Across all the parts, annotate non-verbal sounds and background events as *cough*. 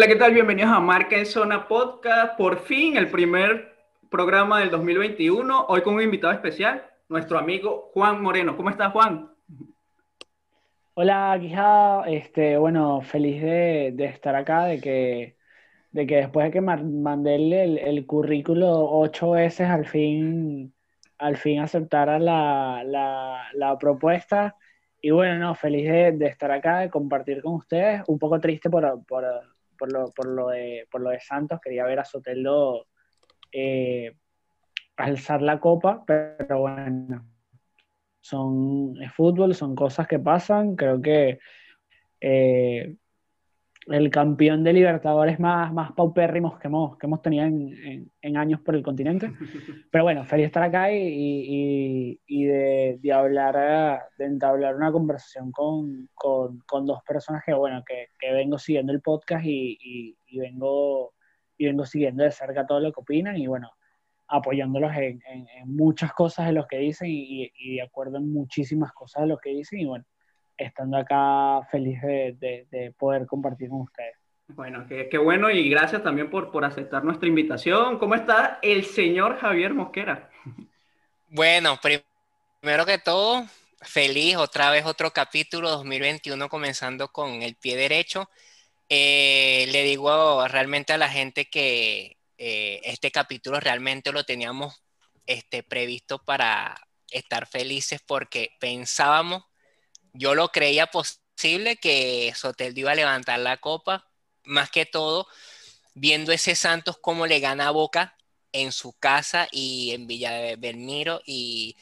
Hola, ¿qué tal? Bienvenidos a Marca en Zona Podcast. Por fin, el primer programa del 2021. Hoy con un invitado especial, nuestro amigo Juan Moreno. ¿Cómo estás, Juan? Hola, Quijada. Este, bueno, feliz de, estar acá, de que, de que después de que mandé el, el, currículo ocho veces, al fin, al fin aceptara la, la, propuesta. Y bueno, no, feliz de, estar acá, de compartir con ustedes. Un poco triste por, por, por lo, por lo, de, por lo de Santos, quería ver a Soteldo eh, alzar la copa, pero bueno, son fútbol, son cosas que pasan, creo que eh, el campeón de Libertadores más, más paupérrimos que hemos, que hemos tenido en, años por el continente. *laughs* Pero bueno, feliz estar acá y, de, hablar, de entablar una conversación con, dos personas que, bueno, que, vengo siguiendo el podcast y, vengo, y vengo siguiendo de cerca todo lo que opinan y bueno, apoyándolos en, muchas cosas de lo que dicen y, de acuerdo en muchísimas cosas de lo que dicen y bueno, estando acá feliz de, poder compartir con ustedes. Bueno, qué, bueno y gracias también por, por aceptar nuestra invitación. ¿Cómo está el señor Javier Mosquera? Bueno, primero que todo, feliz, otra vez otro capítulo 2021 comenzando con el pie derecho. Eh, le digo realmente a la gente que eh, este capítulo realmente lo teníamos este, previsto para estar felices porque pensábamos yo lo creía posible que Soteldo iba a levantar la copa, más que todo viendo ese Santos cómo le gana a Boca en su casa y en Villa de Belmiro y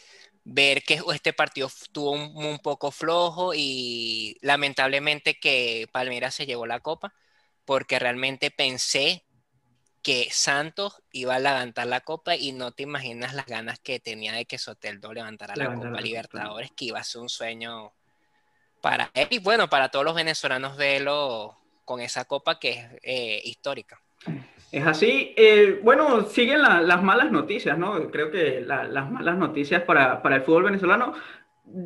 ver que este partido estuvo un, poco flojo y lamentablemente que Palmeiras se llevó la copa porque realmente pensé que Santos iba a levantar la copa y no te imaginas las ganas que tenía de que Soteldo levantara la Copa. Libertadores, que iba a ser un sueño para él y bueno, para todos los venezolanos verlo con esa copa que es eh, histórica. Es así. Eh, bueno, siguen las malas noticias, ¿no? Creo que las malas noticias para, para, el fútbol venezolano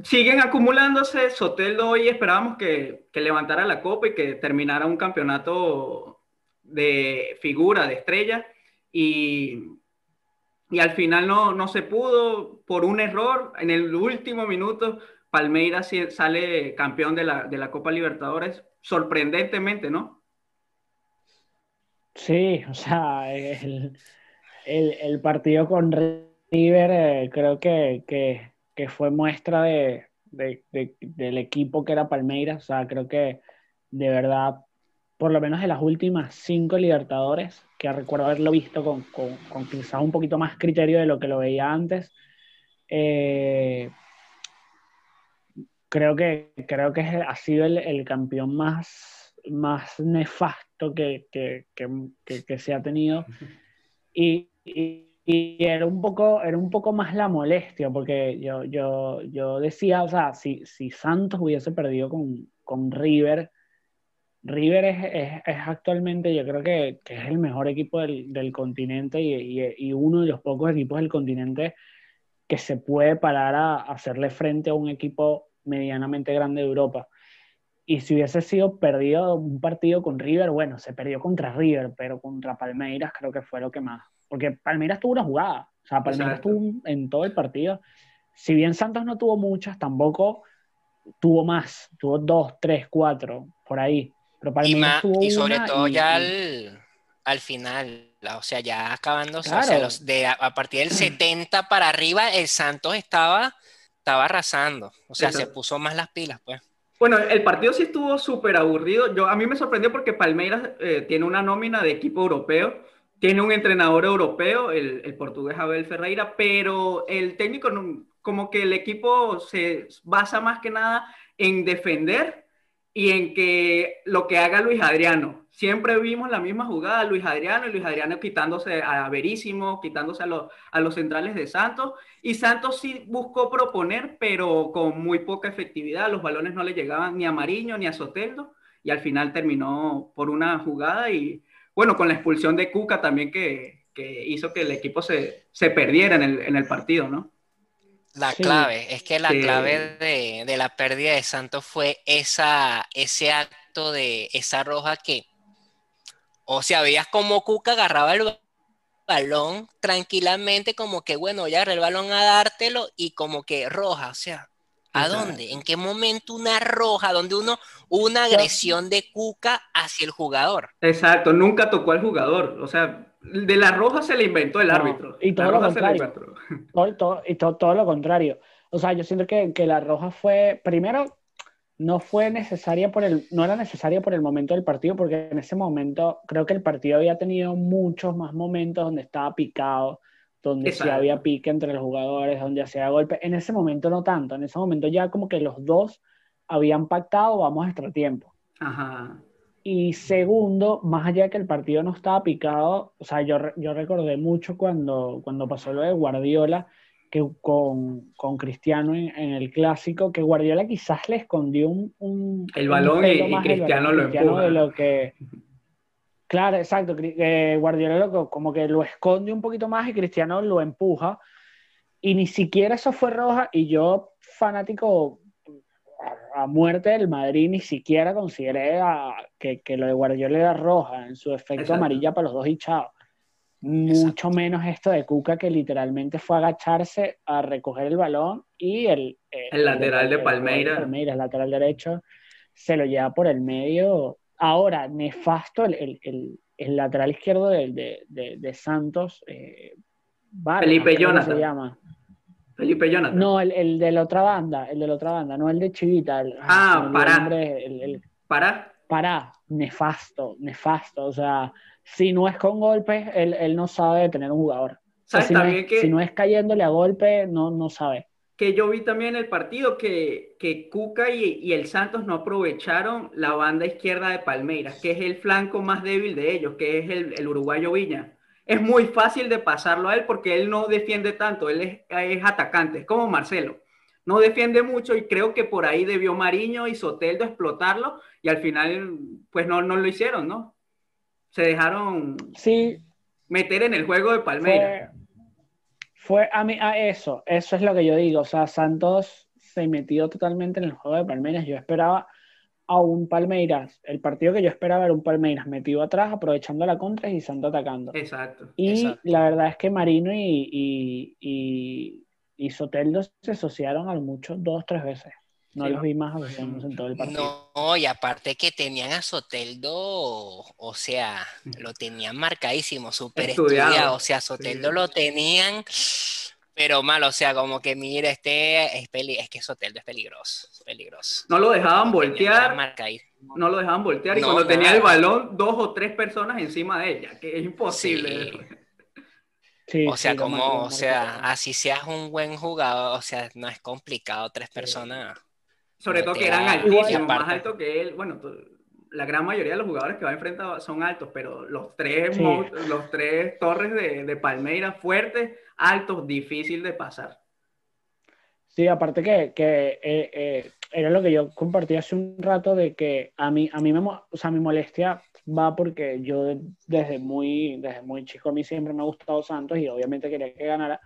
siguen acumulándose. Soteldo hoy esperábamos que, que, levantara la copa y que terminara un campeonato de figura, de estrella. Y, y al final no, no se pudo por un error en el último minuto Palmeiras sale campeón de la, Copa Libertadores, sorprendentemente, ¿no? Sí, o sea, el, partido con River eh, creo que, que, fue muestra de, de, del equipo que era Palmeiras, o sea, creo que de verdad, por lo menos de las últimas cinco Libertadores, que recuerdo haberlo visto con, con, con quizás un poquito más criterio de lo que lo veía antes, eh, creo que, creo que ha sido el, campeón más, más nefasto que, que, que, se ha tenido. Y, y, era, un poco, era un poco más la molestia, porque yo, yo, yo decía, o sea, si, si Santos hubiese perdido con, con River, River es, es, es, actualmente, yo creo que, que, es el mejor equipo del, del continente y, y, uno de los pocos equipos del continente que se puede parar a hacerle frente a un equipo medianamente grande de Europa. Y si hubiese sido perdido un partido con River, bueno, se perdió contra River, pero contra Palmeiras creo que fue lo que más. Porque Palmeiras tuvo una jugada, o sea, Palmeiras tuvo en todo el partido. Si bien Santos no tuvo muchas, tampoco tuvo más, tuvo dos, tres, cuatro, por ahí. Pero Palmeiras y, y sobre todo ya al, al, final, o sea, ya acabando, o sea, los de, a partir del 70 para arriba, el Santos estaba estaba arrasando. O sea, se puso más las pilas, pues. Bueno, el partido sí estuvo súper aburrido. Yo, a mí me sorprendió porque Palmeiras eh, tiene una nómina de equipo europeo, tiene un entrenador europeo, el, el portugués Abel Ferreira, pero el técnico, como que el equipo se basa más que nada en defender y en que lo que haga Luis Adriano siempre vimos la misma jugada, Luis Adriano y Luis Adriano quitándose a Verísimo, quitándose a, los, a los centrales de Santos. Y Santos sí buscó proponer, pero con muy poca efectividad. Los balones no le llegaban ni a Mariño ni a Soteldo. Y al final terminó por una jugada y, bueno, con la expulsión de Cuca también que, que hizo que el equipo se, se perdiera en el, en el, partido, ¿no? La clave, es que la clave de, de, la pérdida de Santos fue esa, ese acto de esa roja que O sea, veías como Cuca agarraba el balón tranquilamente, como que bueno, ya agarré el balón a dártelo y como que roja, o sea, ¿a dónde? ¿En qué momento una roja, donde uno, una agresión de Cuca hacia el jugador? Exacto, nunca tocó al jugador, o sea, de la roja se le inventó el árbitro. Y todo lo contrario. Todo, y todo, lo contrario. O sea, yo siento que, que la roja fue, primero, no fue necesaria por el, no era necesaria por el momento del partido, porque en ese momento creo que el partido había tenido muchos más momentos donde estaba picado, donde sí había pique entre los jugadores, donde hacía golpe. En ese momento no tanto, en ese momento ya como que los dos habían pactado, vamos a extratiempo. Ajá. Y segundo, más allá de que el partido no estaba picado, o sea, yo, yo recordé mucho cuando, cuando pasó lo de Guardiola, que con, con Cristiano en, el clásico, que Guardiola quizás le escondió un... el balón y, Cristiano, lo empuja. lo que, claro, exacto. Guardiola lo, como que lo esconde un poquito más y Cristiano lo empuja. Y ni siquiera eso fue roja. Y yo, fanático a muerte del Madrid, ni siquiera consideré que, que, lo de Guardiola era roja, en su efecto amarilla para los dos hinchados. Mucho menos esto de Cuca que literalmente fue a agacharse a recoger el balón y el, eh, el, lateral de Palmeiras. Palmeiras, lateral derecho, se lo lleva por el medio. Ahora, nefasto el, el lateral izquierdo de, de, de Santos. Eh, Felipe Jonathan. se llama? Felipe Jonathan. No, el, de la otra banda, el de la otra banda, no el de Chivita. ah, para. para. Para, nefasto, nefasto. O sea, si no es con golpes, él, no sabe tener un jugador. si, no es, si, no es, cayéndole a golpe, no, no sabe. Que yo vi también el partido que, que Cuca y, el Santos no aprovecharon la banda izquierda de Palmeiras, que es el flanco más débil de ellos, que es el, uruguayo Viña. Es muy fácil de pasarlo a él porque él no defiende tanto, él es, es atacante, es como Marcelo no defiende mucho y creo que por ahí debió Mariño y Soteldo explotarlo y al final pues no, no lo hicieron, ¿no? Se dejaron sí, meter en el juego de Palmeiras. Fue, a mí, a eso, eso es lo que yo digo. O sea, Santos se metió totalmente en el juego de Palmeiras. Yo esperaba a un Palmeiras, el partido que yo esperaba era un Palmeiras metido atrás, aprovechando la contra y Santos atacando. Exacto. Y la verdad es que Marino y, y, y, y Soteldo se asociaron al mucho dos, tres veces. No los vi más en todo el partido. No, y aparte que tenían a Soteldo, o sea, lo tenían marcadísimo, súper estudiado. O sea, Soteldo lo tenían, pero mal, o sea, como que mira, este es, peli es que Soteldo es peligroso, peligroso. No lo dejaban voltear. No lo dejaban voltear y cuando tenía el balón, dos o tres personas encima de ella, que es imposible. o sea, como, o sea, así seas un buen jugador, o sea, no es complicado tres personas. Sobre todo que eran altísimos, más altos que él. Bueno, la gran mayoría de los jugadores que va a enfrentar son altos, pero los tres, los tres torres de, de Palmeiras fuertes, altos, difícil de pasar. Sí, aparte que, que eh, eh, era lo que yo compartí hace un rato de que a mí, a mí me, o sea, mi molestia va porque yo desde muy, desde muy chico a mí siempre me ha gustado Santos y obviamente quería que ganara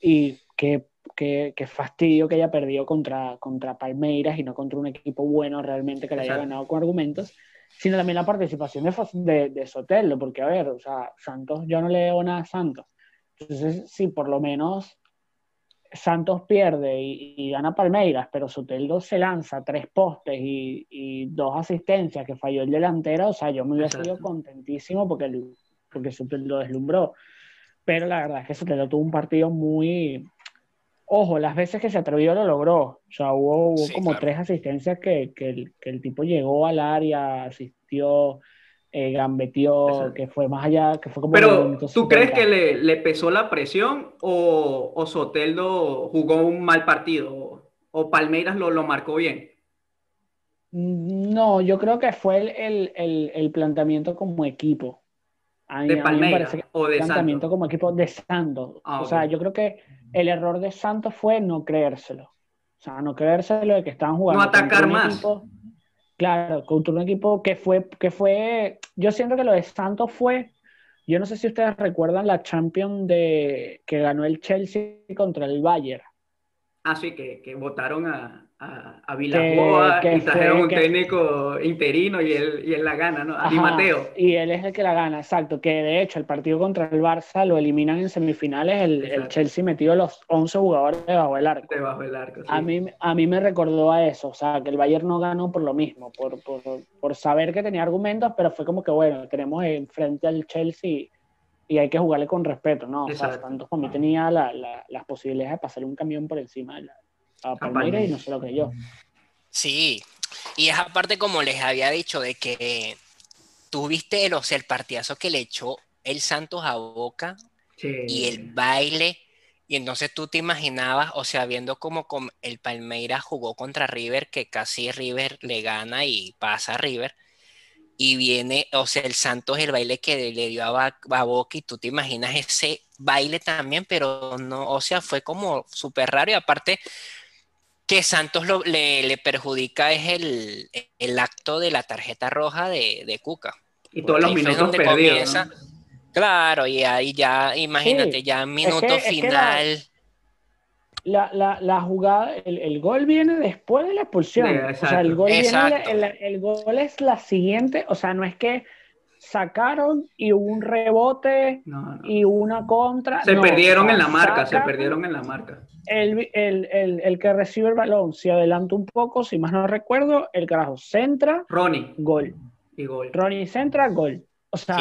y que qué, fastidio que haya perdido contra, contra Palmeiras y no contra un equipo bueno realmente que le haya ganado con argumentos, sino también la participación de, de, Sotelo, porque a ver, o sea, Santos, yo no le debo nada a Santos. Entonces, si por lo menos Santos pierde y, gana Palmeiras, pero Soteldo se lanza tres postes y, y, dos asistencias que falló el delantero, o sea, yo me hubiera sido contentísimo porque, porque Soteldo deslumbró. Pero la verdad es que Soteldo tuvo un partido muy, Ojo, las veces que se atrevió lo logró. O sea, hubo, como tres asistencias que, el, tipo llegó al área, asistió, eh, gambetió, que fue más allá, que fue como... Pero, ¿tú crees que le, pesó la presión o, Soteldo jugó un mal partido? ¿O, Palmeiras lo, lo marcó bien? No, yo creo que fue el, planteamiento como equipo. de Palmeiras o de planteamiento como equipo de Santos. Ah, o sea, yo creo que el error de Santos fue no creérselo. O sea, no creérselo de que estaban jugando. No atacar más. claro, contra un equipo que fue, que fue. Yo siento que lo de Santos fue. Yo no sé si ustedes recuerdan la Champions de que ganó el Chelsea contra el Bayern. Ah, sí, que, que votaron a, a, a Vilaboa y trajeron un técnico interino y él, y él la gana, ¿no? A Di Mateo. Y él es el que la gana, exacto. Que de hecho el partido contra el Barça lo eliminan en semifinales, el, el Chelsea metió los 11 jugadores debajo del arco. Debajo del arco, sí. a, mí, a mí me recordó a eso, o sea, que el Bayern no ganó por lo mismo, por, por, por saber que tenía argumentos, pero fue como que, bueno, tenemos enfrente al Chelsea y hay que jugarle con respeto, ¿no? O sea, tanto como tenía la, la, las posibilidades de pasar un camión por encima de la, a Palmeiras y no se lo creyó. Sí, y es aparte como les había dicho de que tuviste el, o sea, el partidazo que le echó el Santos a Boca y el baile y entonces tú te imaginabas, o sea, viendo como el Palmeiras jugó contra River, que casi River le gana y pasa a River, y viene, o sea, el Santos, el baile que le dio a, Boca, y tú te imaginas ese baile también, pero no, o sea, fue como súper raro, y aparte que Santos lo, le, perjudica es el, el, acto de la tarjeta roja de, de Cuca. Y todos los minutos perdidos. Claro, y ahí ya, imagínate, ya minuto final la, la, la jugada, el, el, gol viene después de la expulsión. o sea, el gol, viene, el, el, gol es la siguiente, o sea, no es que sacaron y hubo un rebote y una contra. Se perdieron en la marca, se perdieron en la marca. El, el, el, el, que recibe el balón se adelanta un poco, si más no recuerdo, el carajo centra. Ronnie. Gol. Y gol. Ronnie centra, gol. O sea,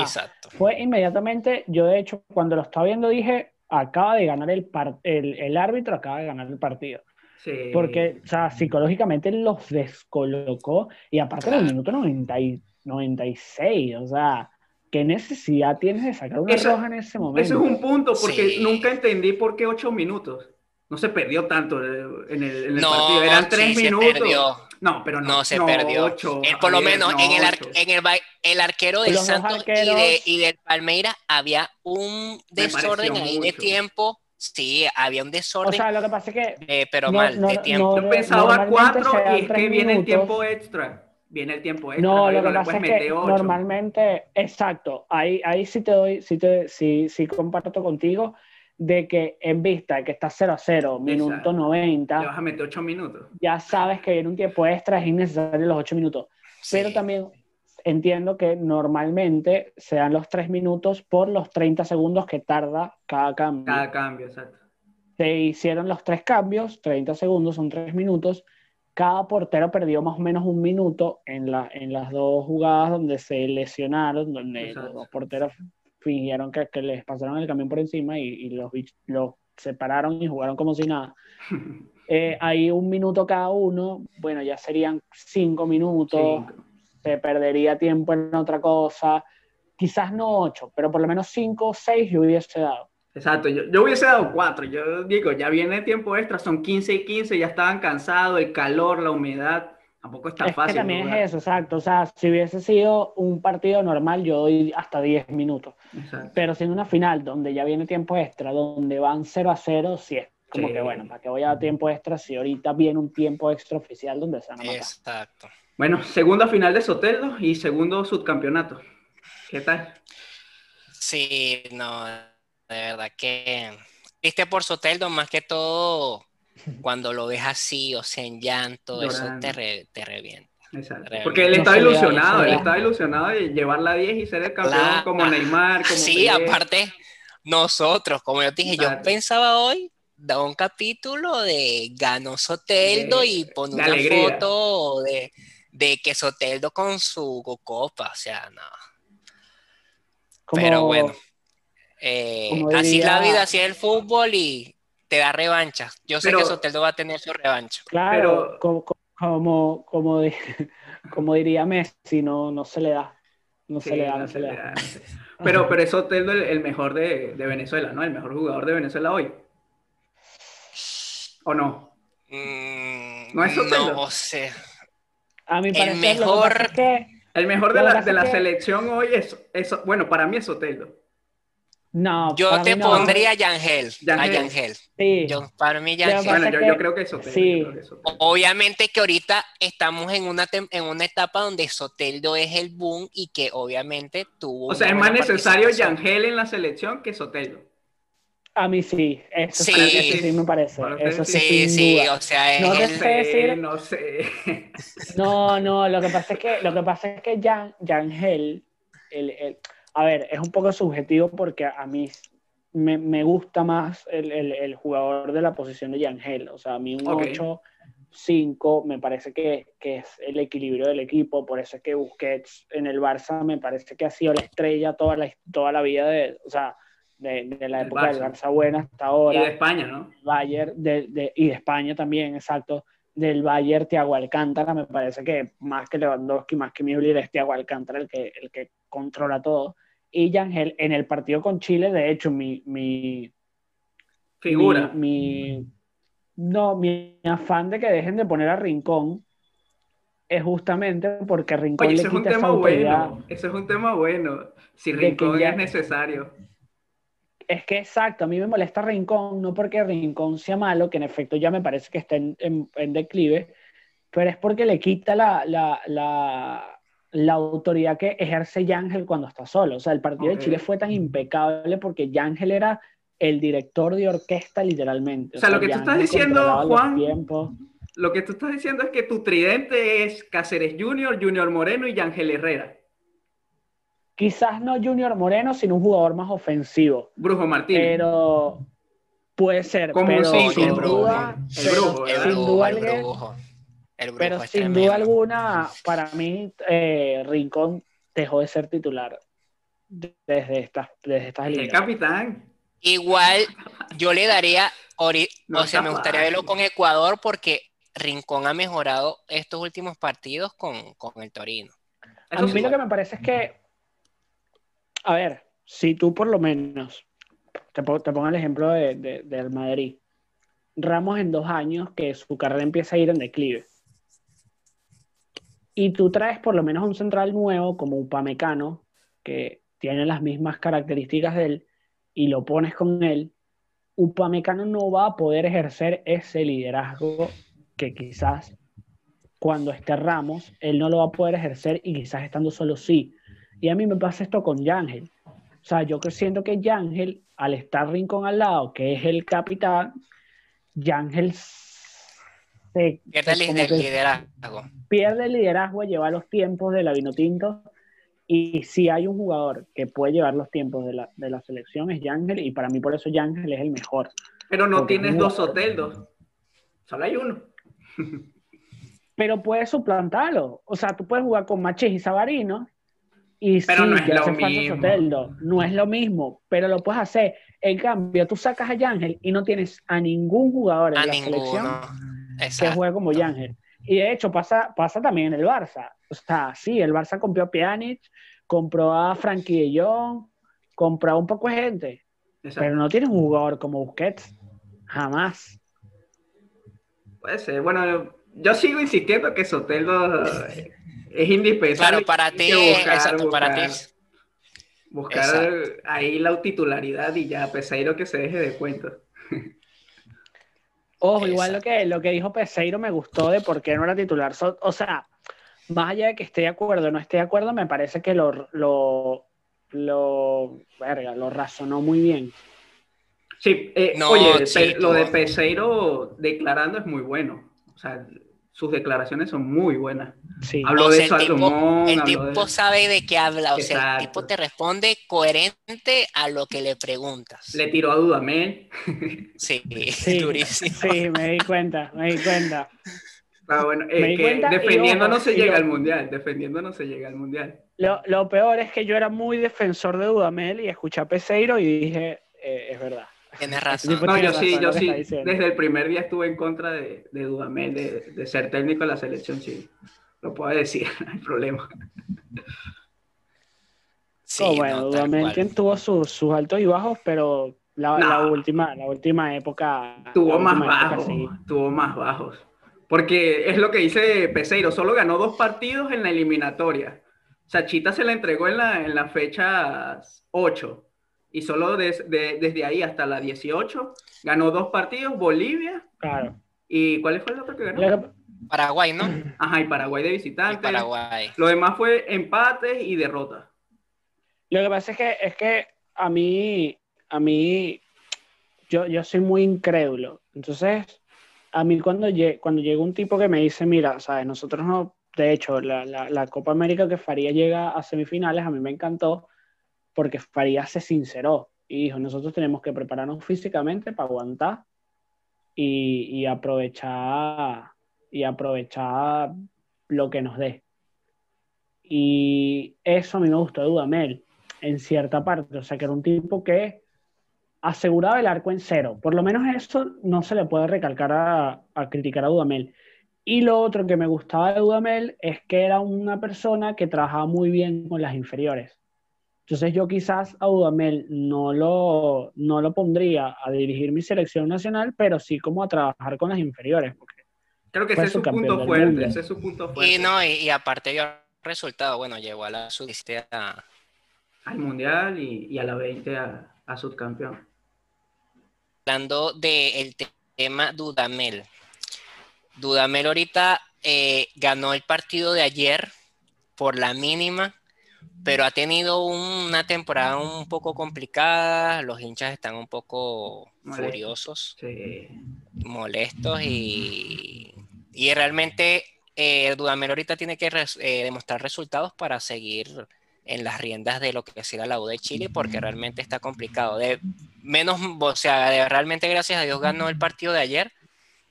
fue inmediatamente, yo de hecho cuando lo estaba viendo dije, acaba de ganar el, el, el árbitro, acaba de ganar el partido. Sí. Porque, o sea, psicológicamente los descolocó y aparte en el minuto 90 y 96, o sea, ¿qué necesidad tienes de sacar una roja en ese momento? Ese es un punto, porque nunca entendí por qué 8 minutos. No se perdió tanto en el, en el partido, eran 3 minutos. No, pero no. No se perdió. Eh, por lo menos en, el en el, el arquero del Santos y, de, y, del Palmeiras había un desorden ahí de tiempo. Sí, había un desorden. O sea, lo que pasa es que. Eh, pero mal, de tiempo. Yo pensaba cuatro y es que viene el tiempo extra. Viene el tiempo extra. No, lo que pasa es que normalmente, exacto, ahí, ahí sí te doy, sí, te, sí, sí comparto contigo de que en vista de que está 0 a 0, minuto 90, vas a meter 8 minutos. Ya sabes que en un tiempo extra es innecesario los 8 minutos. Pero también entiendo que normalmente se dan los 3 minutos por los 30 segundos que tarda cada cambio. Cada cambio, exacto. Se hicieron los tres cambios, 30 segundos, son 3 minutos. Cada portero perdió más o menos un minuto en, la, en las dos jugadas donde se lesionaron, donde los dos porteros fingieron que, que, les pasaron el camión por encima y, y los, los separaron y jugaron como si nada. *laughs* Eh, hay un minuto cada uno, bueno, ya serían cinco minutos, se perdería tiempo en otra cosa, quizás no ocho, pero por lo menos cinco o seis yo hubiese dado. Exacto, yo, yo, hubiese dado cuatro, yo digo, ya viene tiempo extra, son 15 y 15, ya estaban cansados, el calor, la humedad, Tampoco es tan fácil. Que también es eso, exacto. O sea, si hubiese sido un partido normal, yo doy hasta 10 minutos. Pero siendo una final donde ya viene tiempo extra, donde van 0 a 0, sí es como que bueno, ¿para qué voy a dar tiempo extra si ahorita viene un tiempo extra oficial donde se van a matar? Exacto. Bueno, segunda final de Soteldo y segundo subcampeonato. ¿Qué tal? Sí, no, de verdad que. Este por Soteldo, más que todo cuando lo ves así, o sea, en llanto, eso te, te revienta. Exacto. Porque él estaba ilusionado, él estaba ilusionado de llevar la 10 y ser el campeón como Neymar. Como sí, aparte, nosotros, como yo te dije, yo pensaba hoy da un capítulo de ganó Soteldo y pone una foto de, de, que Soteldo con su copa, o sea, no. Pero bueno, eh, así es la vida, así es el fútbol y te da revancha. Yo sé que Soteldo va a tener su revancha. Claro, como, como, como, *laughs* como, diría Messi, no, no se le da. No se le da, no, se, le da. *laughs* Pero, pero es Soteldo el, mejor de, de, Venezuela, ¿no? El mejor jugador de Venezuela hoy. ¿O no? Mm, no es Soteldo. No sé. A mi parecer, el mejor, el mejor de la, de la selección hoy es, es, bueno, para mí es Soteldo. No, yo te pondría a Yangel. A Yangel. Sí. Yo, para mí, Yangel. Bueno, yo, yo, creo que Soteldo. Sí. Obviamente que ahorita estamos en una, en una etapa donde Soteldo es el boom y que obviamente tuvo. O sea, es más necesario Yangel en la selección que Soteldo. A mí sí, eso sí, sí, me parece. Eso sí, sí, o sea, no sé decir... no sé. No, no, lo que pasa es que lo que pasa es que Yangel, el, el, a ver, es un poco subjetivo porque a mí me, me gusta más el, el, jugador de la posición de Yangel. O sea, a mí un 8, 5 me parece que, que, es el equilibrio del equipo. Por eso es que Busquets en el Barça me parece que ha sido la estrella toda la, toda la vida de. O sea, de, la época del Barça buena hasta ahora. Y de España, ¿no? Bayern, de, y de España también, exacto. Del Bayern, Thiago Alcántara, me parece que más que Lewandowski, más que Müller, es Thiago Alcántara el que, el que controla todo. Y Yangel, en el partido con Chile, de hecho, mi... mi Figura. Mi, no, mi afán de que dejen de poner a Rincón es justamente porque Rincón le quita esa Bueno. Eso es un tema bueno. Si Rincón ya... es necesario es que exacto, a mí me molesta Rincón, no porque Rincón sea malo, que en efecto ya me parece que está en, declive, pero es porque le quita la, la, la, autoridad que ejerce Yángel cuando está solo. O sea, el partido de Chile fue tan impecable porque Yángel era el director de orquesta literalmente. O sea, lo que tú estás diciendo, Juan, lo que tú estás diciendo es que tu tridente es Cáceres Junior, Junior Moreno y Yángel Herrera. Quizás no Junior Moreno, sino un jugador más ofensivo. Brujo Martín. Pero puede ser. Como pero sin duda, el brujo, sin duda, pero sin duda alguna, para mí, eh, Rincón dejó de ser titular desde estas, desde estas El capitán. Igual yo le daría, o sea, me gustaría verlo con Ecuador porque Rincón ha mejorado estos últimos partidos con, el Torino. A mí lo que me parece es que a ver, si tú por lo menos, te, pongo el ejemplo de, del Madrid, Ramos en dos años que su carrera empieza a ir en declive, y tú traes por lo menos un central nuevo como un Pamecano, que tiene las mismas características de él, y lo pones con él, Upamecano no va a poder ejercer ese liderazgo que quizás cuando esté Ramos, él no lo va a poder ejercer y quizás estando solo sí. Y a mí me pasa esto con Yangel. O sea, yo siento que Yangel, al estar Rincón al lado, que es el capitán, Yangel se, pierde el liderazgo. Pierde el liderazgo, lleva los tiempos de la Vinotinto. Y si hay un jugador que puede llevar los tiempos de la, de la selección es Yangel, y para mí por eso Yangel es el mejor. Pero no tienes dos Soteldos, solo hay uno. Pero puedes suplantarlo. O sea, tú puedes jugar con Machis y Sabarino y pero sí, no es lo mismo. no es lo mismo, pero lo puedes hacer. En cambio, tú sacas a Yangel y no tienes a ningún jugador en la selección que juegue como Yangel. Y de hecho pasa, pasa también en el Barça. O sea, sí, el Barça compró a Pjanic, compró a Frankie de Jong, compró a un poco de gente, pero no tienes un jugador como Busquets. Jamás. Puede ser. Bueno, yo sigo insistiendo que Soteldo es indispensable. Claro, para ti, exacto, para ti. Buscar ahí la titularidad y ya, Peseiro que se deje de cuento. Ojo, igual lo que, lo que dijo Peseiro me gustó de por qué no era titular. o sea, más allá de que esté de acuerdo o no esté de acuerdo, me parece que lo, lo, lo, verga, lo razonó muy bien. Sí, eh, oye, lo de Peseiro declarando es muy bueno. O sea, sus declaraciones son muy buenas. Sí. Hablo de eso el tipo, el tipo sabe de qué habla, o sea, el tipo te responde coherente a lo que le preguntas. Le tiró a Dudamel. Sí, *laughs* sí, *laughs* durísimo. Sí, me di cuenta, me di cuenta. Ah, bueno, es que defendiendo no se llega al mundial, defendiendo no se llega al mundial. Lo, lo, peor es que yo era muy defensor de Dudamel y escuché a Peseiro y dije, eh, es verdad. Tienes razón. No, yo sí, yo sí. Desde el primer día estuve en contra de, de Dudamel, de, de, ser técnico de la selección, sí. Lo puedo decir, *laughs* no hay problema. Sí, oh, bueno, Dudamel tuvo sus, sus altos y bajos, pero la, la, última, la última época. Tuvo más bajos. Tuvo más bajos. Porque es lo que dice Peseiro, solo ganó dos partidos en la eliminatoria. Sachita se la entregó en la, en la fecha 8 y solo desde ahí hasta la 18 ganó dos partidos, Bolivia. Claro. ¿Y cuál fue el otro que ganó? Paraguay, ¿no? *clears throat* Ajá, y Paraguay de visitante. Paraguay. Lo demás fue empates y derrotas. Lo que pasa es que, es que a mí, a mí, yo, yo soy muy incrédulo. Entonces, a mí cuando, cuando llega un tipo que me dice, mira, ¿sabes? Nosotros no, de hecho, la, la, la Copa América que Faría llega a semifinales, a mí me encantó porque Faría se sinceró y dijo, nosotros tenemos que prepararnos físicamente para aguantar y, y aprovechar y aprovechar lo que nos dé. Y eso a mí me gustó de Dudamel, en cierta parte. O sea, que era un tipo que aseguraba el arco en cero. Por lo menos eso no se le puede recalcar a, a criticar a Dudamel. Y lo otro que me gustaba de Dudamel es que era una persona que trabajaba muy bien con las inferiores. Entonces yo quizás a Dudamel no lo, no lo pondría a dirigir mi selección nacional, pero sí como a trabajar con las inferiores. Porque Creo que ese es su punto fuerte, ese es su punto fuerte. Y no, y, y aparte dio resultado, bueno, llegó a la sub a... al mundial y, y, a la 20 a, a subcampeón. Hablando del de tema Dudamel. Dudamel ahorita eh, ganó el partido de ayer por la mínima pero ha tenido una temporada un poco complicada, los hinchas están un poco Molesto. furiosos, sí. molestos y, y realmente eh, Dudamel ahorita tiene que res, eh, demostrar resultados para seguir en las riendas de lo que será la U de Chile porque realmente está complicado. De menos, o sea, de, realmente gracias a Dios ganó el partido de ayer,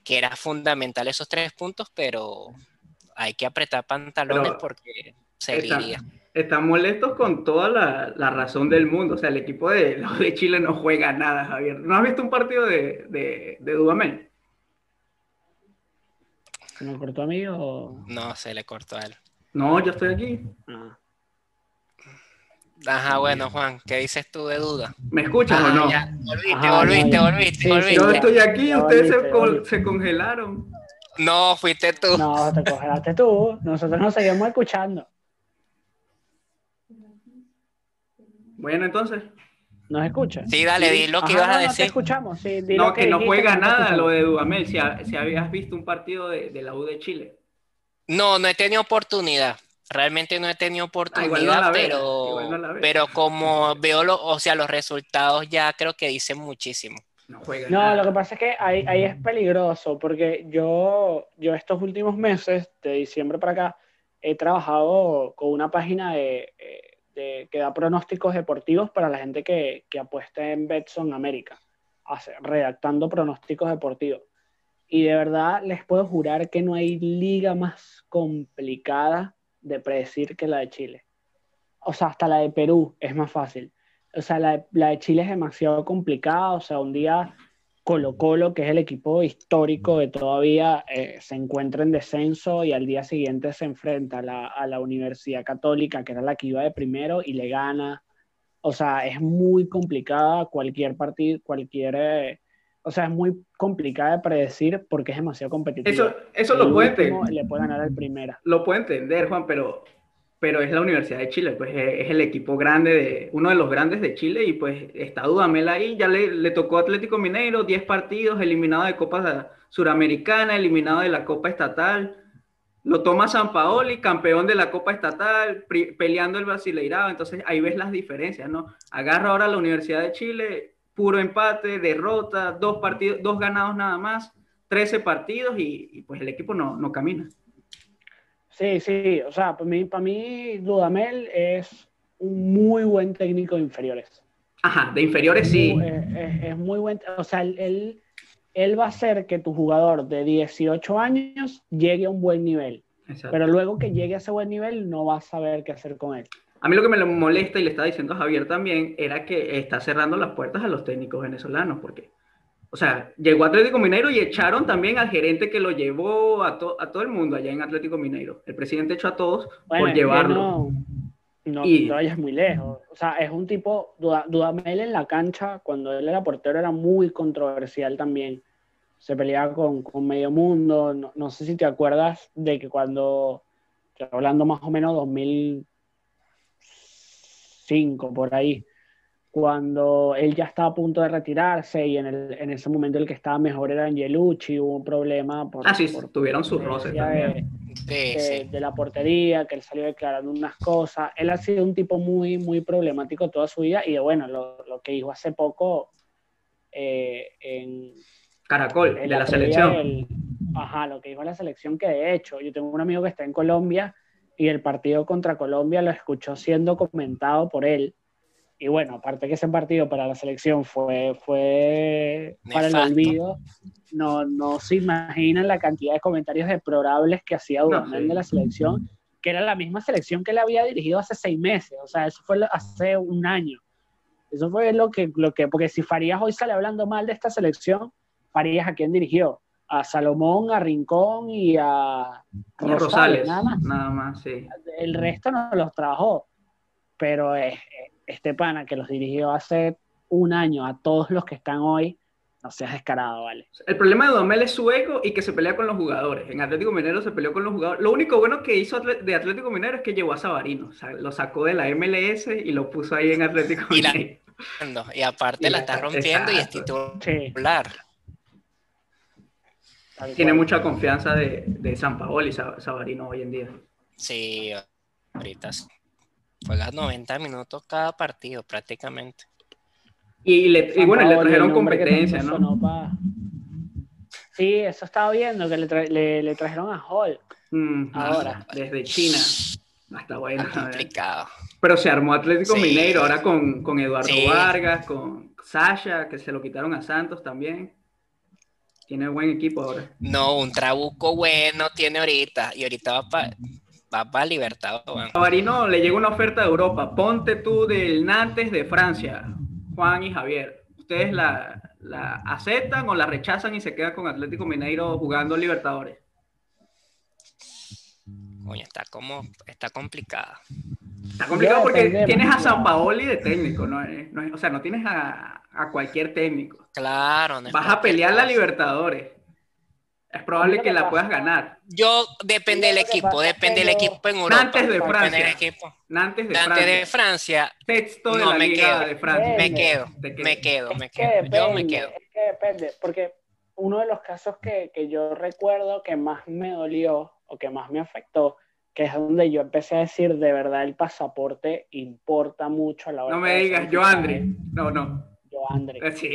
que era fundamental esos tres puntos, pero hay que apretar pantalones pero porque seguiría. Están molestos con toda la, la, razón del mundo. O sea, el equipo de, *laughs* de Chile no juega nada, Javier. ¿No has visto un partido de, de, de Dudamel? ¿Se me cortó a mí o...? No, se le cortó a él. No, yo estoy aquí. Ah. Ajá, bueno, Juan, ¿qué dices tú de duda? ¿Me escuchas ah, o no? Ya, volviste, Ajá, volviste, no, volviste, sí, volviste. Yo estoy aquí y ustedes volviste, se, con, volviste. se congelaron. No, fuiste tú. No, te congelaste tú. Nosotros nos seguimos escuchando. Bueno, entonces. ¿Nos escuchas? Sí, dale, di lo que Ajá, ibas a no, decir. te escuchamos. Sí, di No, lo que, que no dijiste, juega que nada lo de Dudamel. Si, ha- si habías visto un partido de, de la U de Chile. No, no he tenido oportunidad. Realmente no he tenido Ah, oportunidad, no pero, no pero como veo lo, o sea, los resultados ya creo que dicen muchísimo. No juega No, nada. lo que pasa es que ahí, ahí es peligroso porque yo, yo estos últimos meses, de diciembre para acá, he trabajado con una página de, eh, de- que da pronósticos deportivos para la gente que, que apuesta en Betson América, redactando pronósticos deportivos. Y de verdad les puedo jurar que no hay liga más complicada de predecir que la de Chile. O sea, hasta la de Perú es más fácil. O sea, la la de Chile es demasiado complicada. O sea, un día Colo Colo, que es el equipo histórico de todavía, eh, se encuentra en descenso y al día siguiente se enfrenta a la, a la Universidad Católica, que era la que iba de primero, y le gana. O sea, es muy complicada cualquier partido, cualquier... eh, o sea, es muy complicada de predecir porque es demasiado competitiva. Eso, eso El lo puede entender. Le puede ganar al primera. Lo puedo entender, Juan, pero, pero es la Universidad de Chile, pues es, el equipo grande, de, uno de los grandes de Chile, y pues está Dudamel ahí, ya le, tocó Atlético Mineiro, 10 partidos, eliminado de Copa Suramericana, eliminado de la Copa Estatal, lo toma San Paoli, campeón de la Copa Estatal, peleando el Brasileirado, entonces ahí ves las diferencias, ¿no? Agarra ahora la Universidad de Chile, puro empate, derrota, dos partidos, dos ganados nada más, 13 partidos, y, y pues el equipo no, no camina. Sí, sí, o sea, para mí, para mí Dudamel es un muy buen técnico de inferiores. Ajá, de inferiores sí. Es, es- es muy buen, o sea, él, él, va a hacer que tu jugador de 18 años llegue a un buen nivel, Exacto. pero luego que llegue a ese buen nivel no vas a saber qué hacer con él. A mí lo que me molesta y le estaba diciendo a Javier también era que está cerrando las puertas a los técnicos venezolanos, porque, o sea, llegó Atlético Mineiro y echaron también al gerente que lo llevó a, to- a todo el mundo allá en Atlético Mineiro. El presidente echó a todos Bueno, por llevarlo. no, no, Y- no vayas muy lejos. O sea, es un tipo, Duda- Dudamel en la cancha, cuando él era portero, era muy controversial también. Se peleaba con, con medio mundo. No, no sé si te acuerdas de que cuando, hablando más o menos 2005, por ahí, cuando él ya estaba a punto de retirarse y en, el, en ese momento el que estaba mejor era Angelucci, hubo un problema por, Ah, sí, por tuvieron sus roces de- también. Sí, de, sí. de la portería, que él salió declarando unas cosas. Él ha sido un tipo muy, muy problemático toda su vida y bueno, lo, lo que dijo hace poco eh, en... Caracol, de la selección. ajá, lo que dijo la selección, que de hecho, yo tengo un amigo que está en Colombia y el partido contra Colombia lo escuchó siendo comentado por él. Y bueno, aparte que ese partido para la selección fue, fue para el olvido, no, no se imaginan la cantidad de comentarios deplorables que hacía Dudamel de la selección, que era la misma selección que le había dirigido hace seis meses, o sea, eso fue hace un año. Eso fue lo que, lo que, porque si Farías hoy sale hablando mal de esta selección, Farías a quién dirigió? A Salomón, a Rincón y a Rosales, nada más. Nada más, sí. El resto no los trabajó, pero este pana que los dirigió hace un año a todos los que están hoy, no seas descarado, ¿vale? El problema de Domel es su ego y que se pelea con los jugadores. En Atlético Minero se peleó con los jugadores. Lo único bueno que hizo de Atlético Minero es que llevó a Sabarino. O sea, lo sacó de la MLS y lo puso ahí en Atlético Minero. Y, aparte la, está rompiendo y es titular. Tiene mucha confianza de, de San Paolo y Sabarino hoy en día. Sí, ahorita juega 90 minutos cada partido prácticamente. Y, le, bueno, le trajeron competencia, ¿no? Sí, eso estaba viendo, que le, le, trajeron a Hall. Mm, ahora. Desde China. Hasta bueno. Complicado. Pero se armó Atlético Mineiro ahora con, con Eduardo Vargas, con Sasha, que se lo quitaron a Santos también. Tiene buen equipo ahora. No, un trabuco bueno tiene ahorita. Y ahorita va para va para Libertad. A Varino le llega una oferta de Europa. Ponte tú del Nantes de Francia, Juan y Javier. ¿Ustedes la, la aceptan o la rechazan y se quedan con Atlético Mineiro jugando Libertadores? Coño, está como, está complicada. Está complicado porque tienes a San Paoli de técnico, ¿no? o sea, no tienes a, a cualquier técnico. Claro. No Vas a pelear la Libertadores. Es probable que la puedas ganar. Yo, depende del equipo, depende del equipo en Europa. Nantes de Francia. Equipo. Nantes de Francia. de Francia. Texto de la me Liga quedo, de Francia. Me quedo, me quedo, me quedo. yo me quedo. Es que depende, porque uno de los casos que, que yo recuerdo que más me dolió o que más me afectó que es donde yo empecé a decir, de verdad, el pasaporte importa mucho a la hora No me digas, yo, André. No, no. Yo, André. Eh, sí,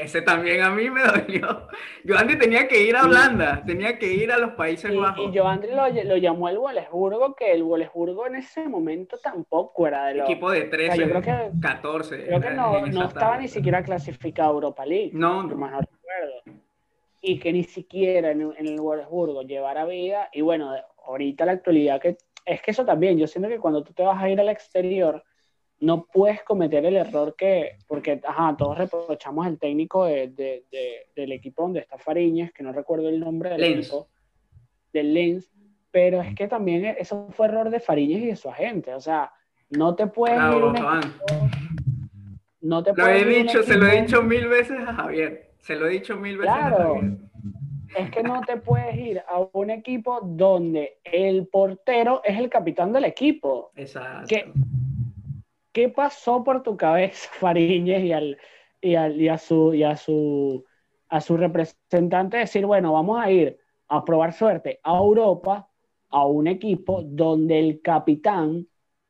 ese. también a mí me *laughs* dolió. Yo, André tenía que ir a Holanda, tenía que ir a los Países Bajos. Y yo, André lo, lo, llamó el Wolfsburgo, que el Wolfsburgo en ese momento tampoco era de los... Equipo de 13, yo creo que, 14. Creo que no, no estaba ni siquiera clasificado a Europa League. No, no. Más no recuerdo. Y que ni siquiera en, en el Wolfsburgo llevara vida. Y bueno, ahorita la actualidad que es que eso también, yo siento que cuando tú te vas a ir al exterior, no puedes cometer el error que, porque, ajá, todos reprochamos el técnico de, del equipo donde está Fariñez, que no recuerdo el nombre del equipo, del Lens, pero es que también eso fue error de Fariñez y de su agente, o sea, no te puedes ir no te lo he dicho, se lo he dicho mil veces a Javier, se lo he dicho mil veces a Javier es que no te puedes ir a un equipo donde el portero es el capitán del equipo. Exacto. ¿Qué, qué pasó por tu cabeza, *laughs* Fariñez, y, al, y, al, y, a, su, y a, su, a su representante decir, bueno, vamos a ir a probar suerte a Europa, a un equipo donde el capitán,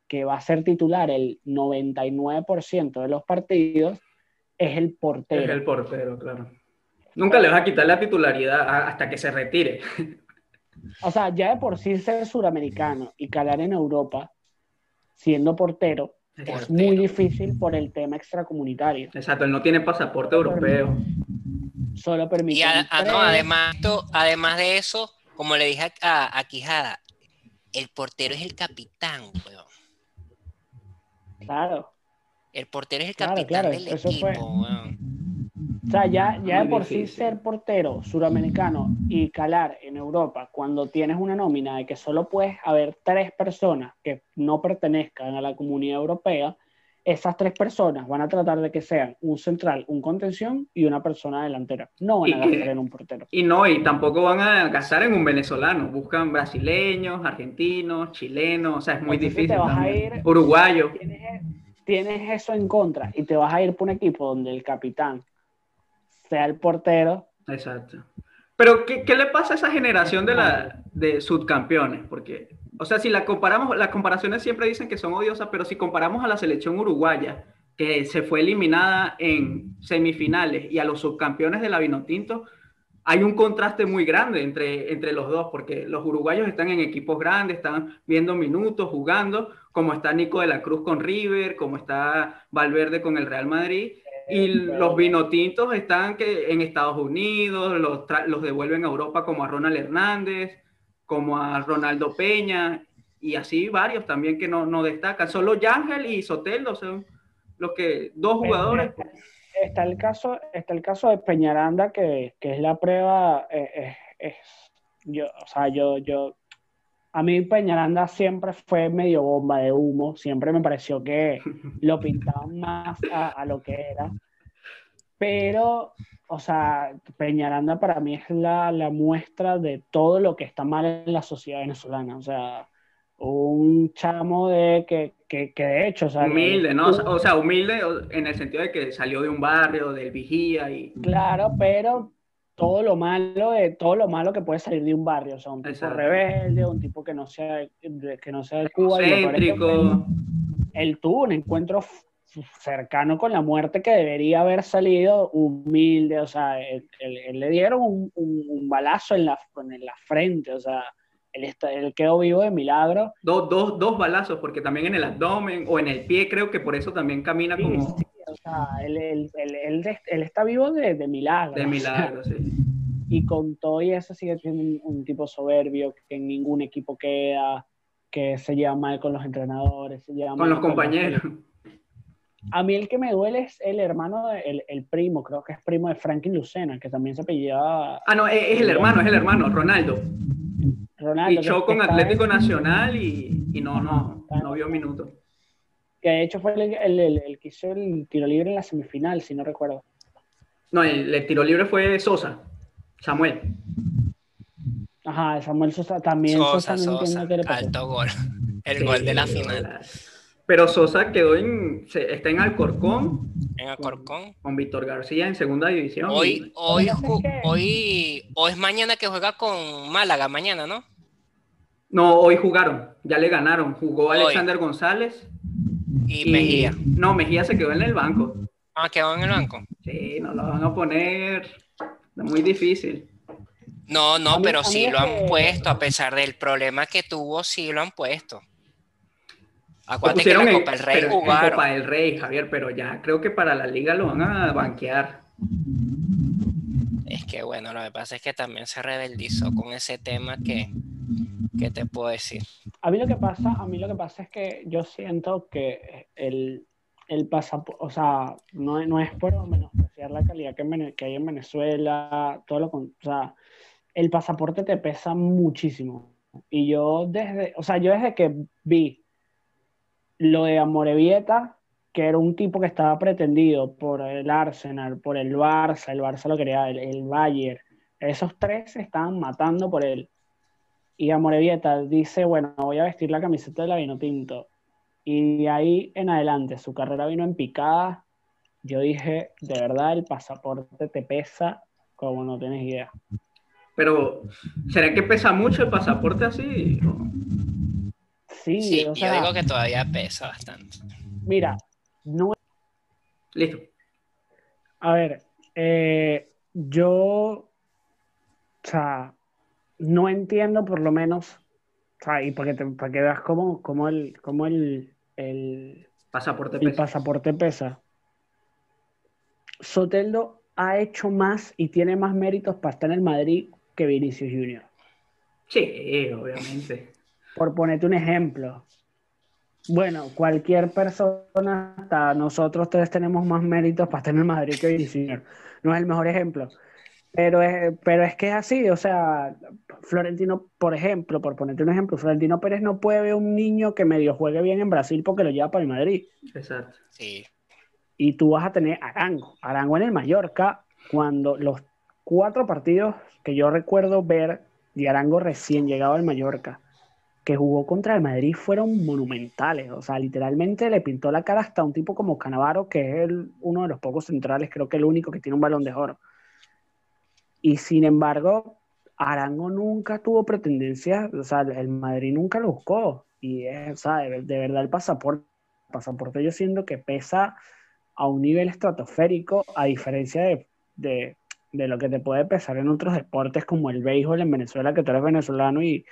que va a ser titular el 99% de los partidos, es el portero. Es el portero, claro. Nunca le vas a quitar la titularidad hasta que se retire. *laughs* O sea, ya de por sí ser suramericano y calar en Europa siendo portero, es muy difícil por el tema extracomunitario. Exacto, él no tiene pasaporte europeo. Solo permite. Y además, además de eso, como le dije a, Quijada, el portero es el capitán, weón. Claro. El portero es el capitán del equipo, weón. O sea, ya, ya de por sí ser portero suramericano y calar en Europa, cuando tienes una nómina de que solo puedes haber tres personas que no pertenezcan a la comunidad europea, esas tres personas van a tratar de que sean un central, un contención y una persona delantera. No van a gastar en un portero. Y no, y tampoco van a gastar en un venezolano. Buscan brasileños, argentinos, chilenos, o sea, es muy difícil. Te vas a ir, Uruguayo. Tienes, tienes eso en contra y te vas a ir por un equipo donde el capitán sea el portero. Exacto. Pero, ¿qué, ¿qué, le pasa a esa generación de, la, de subcampeones? Porque, o sea, si la comparamos, las comparaciones siempre dicen que son odiosas, pero si comparamos a la selección uruguaya, que se fue eliminada en semifinales y a los subcampeones de la Vinotinto, hay un contraste muy grande entre, entre los dos, porque los uruguayos están en equipos grandes, están viendo minutos, jugando, como está Nico de la Cruz con River, como está Valverde con el Real Madrid, y los vinotintos están que en Estados Unidos, los, los devuelven a Europa como a Ronald Hernández, como a Ronaldo Peña, y así varios también que no, no destacan. Solo Yangel y Soteldo son los que, dos jugadores. Está el caso, está el caso de Peñaranda, que, que es la prueba, eh, eh, es, yo, o sea, yo, yo, a mí Peñaranda siempre fue medio bomba de humo, siempre me pareció que *laughs* lo pintaban más a, a lo que era, pero, o sea, Peñaranda para mí es la, la muestra de todo lo que está mal en la sociedad venezolana, o sea, un chamo de que, que, que de hecho, o sea, humilde, ¿no? O sea, humilde en el sentido de que salió de un barrio, del vigía y... Claro, pero todo lo malo de todo lo malo que puede salir de un barrio, o sea, un tipo rebelde, un tipo que no sea que no sea de Cuba, Céntrico. él tuvo un encuentro cercano con la muerte que debería haber salido humilde, o sea, él, le dieron un, un, un, balazo en la, en la frente, o sea, él, está, él quedó vivo de milagro. Dos, dos, dos balazos, porque también en el abdomen o en el pie creo que por eso también camina sí, como... Sí, o sea, él, él, él, él, está vivo de, de milagro. De milagro, sí. Y con todo y eso sigue siendo un, un, tipo soberbio, que en ningún equipo queda, que se lleva mal con los entrenadores, se lleva con los compañeros. Los... A mí el que me duele es el hermano, de, el, el, primo, creo que es primo de Franklin Lucena, que también se apellidaba... Ah, no, es, es el hermano, es el hermano, Ronaldo. Ronaldo. Fichó con Atlético Nacional y, y, no, no, no vio minutos. Que de hecho fue el, el, el, el, que hizo el tiro libre en la semifinal, si no recuerdo. No, el, el tiro libre fue Sosa, Samuel. Ajá, Samuel Sosa también. Sosa, Sosa, Sosa no alto gol. El sí, gol de la final. Pero Sosa quedó en, está en Alcorcón. En Alcorcón. Con Víctor García en segunda división. Hoy, hoy, hoy, hoy es mañana que juega con Málaga, mañana, ¿no? No, hoy jugaron, ya le ganaron. Jugó Alexander hoy. González. Y, y, Mejía. No, Mejía se quedó en el banco. Ah, quedó en el banco. Sí, no lo van a poner muy difícil. No, no, mí, pero sí lo han que... puesto, a pesar del problema que tuvo, sí lo han puesto. Acuérdate que la Copa del Rey jugaron. Copa del Rey, Javier, pero ya creo que para la liga lo van a banquear. Es que bueno, lo que pasa es que también se rebeldizó con ese tema que, ¿qué te puedo decir? A mí lo que pasa, a mí lo que pasa es que yo siento que el, el pasaporte, o sea, no, no, es por menospreciar la calidad que, hay en Venezuela, todo lo o sea, el pasaporte te pesa muchísimo. Y yo desde, o sea, yo desde que vi lo de Amorevieta, que era un tipo que estaba pretendido por el Arsenal, por el Barça, el Barça lo quería, el, el Bayern, esos tres estaban matando por él. Y Amorevieta dice, bueno, voy a vestir la camiseta de la Vinotinto. Y de ahí en adelante, su carrera vino en picada. Yo dije, de verdad, el pasaporte te pesa como no tienes idea. Pero, ¿será que pesa mucho el pasaporte así? Sí, sí o sea, yo digo que todavía pesa bastante. Mira, no. Listo. A ver, eh, yo. O sea, no entiendo por lo menos. O sea, y para que, te, para que veas cómo, cómo el, cómo el, el pasaporte el pesa. pasaporte pesa. Soteldo ha hecho más y tiene más méritos para estar en el Madrid que Vinicius Junior. Sí, obviamente. Por ponerte un ejemplo. Bueno, cualquier persona, hasta nosotros tres tenemos más méritos para estar en el Madrid que Vinicius Junior. No es el mejor ejemplo. Pero es, pero es que es así, o sea, Florentino, por ejemplo, por ponerte un ejemplo, Florentino Pérez no puede ver un niño que medio juegue bien en Brasil porque lo lleva para el Madrid. Exacto. Sí. Y tú vas a tener Arango, Arango en el Mallorca, cuando los cuatro partidos que yo recuerdo ver de Arango recién llegado al Mallorca, que jugó contra el Madrid, fueron monumentales. O sea, literalmente le pintó la cara hasta un tipo como Canavaro, que es el, uno de los pocos centrales, creo que el único que tiene un balón de oro. Y sin embargo, Arango nunca tuvo pretendencia, o sea, el Madrid nunca lo buscó. Y es, o sea, de, verdad el pasaporte, pasaporte yo siento que pesa a un nivel estratosférico, a diferencia de, de, lo que te puede pesar en otros deportes como el béisbol en Venezuela, que tú eres venezolano y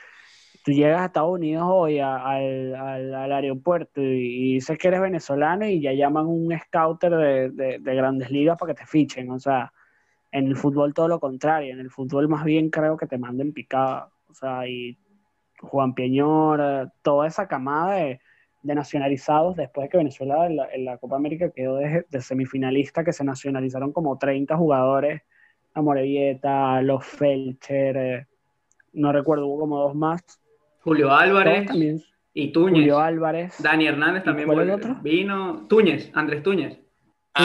tú llegas a Estados Unidos hoy al, al, aeropuerto y, y, dices que eres venezolano y ya llaman un scouter de, de, grandes ligas para que te fichen. O sea, en el fútbol todo lo contrario, en el fútbol más bien creo que te manden picada. O sea, y Juan Peñor, toda esa camada de, de nacionalizados después de que Venezuela en la, en la Copa América quedó de, de, semifinalista, que se nacionalizaron como 30 jugadores, a Morevieta, los Felcher, eh, no recuerdo, hubo como dos más. Julio Álvarez también, y Túñez. Julio Álvarez. Dani Hernández también ¿Cuál el otro? vino. Túñez, Andrés Túñez.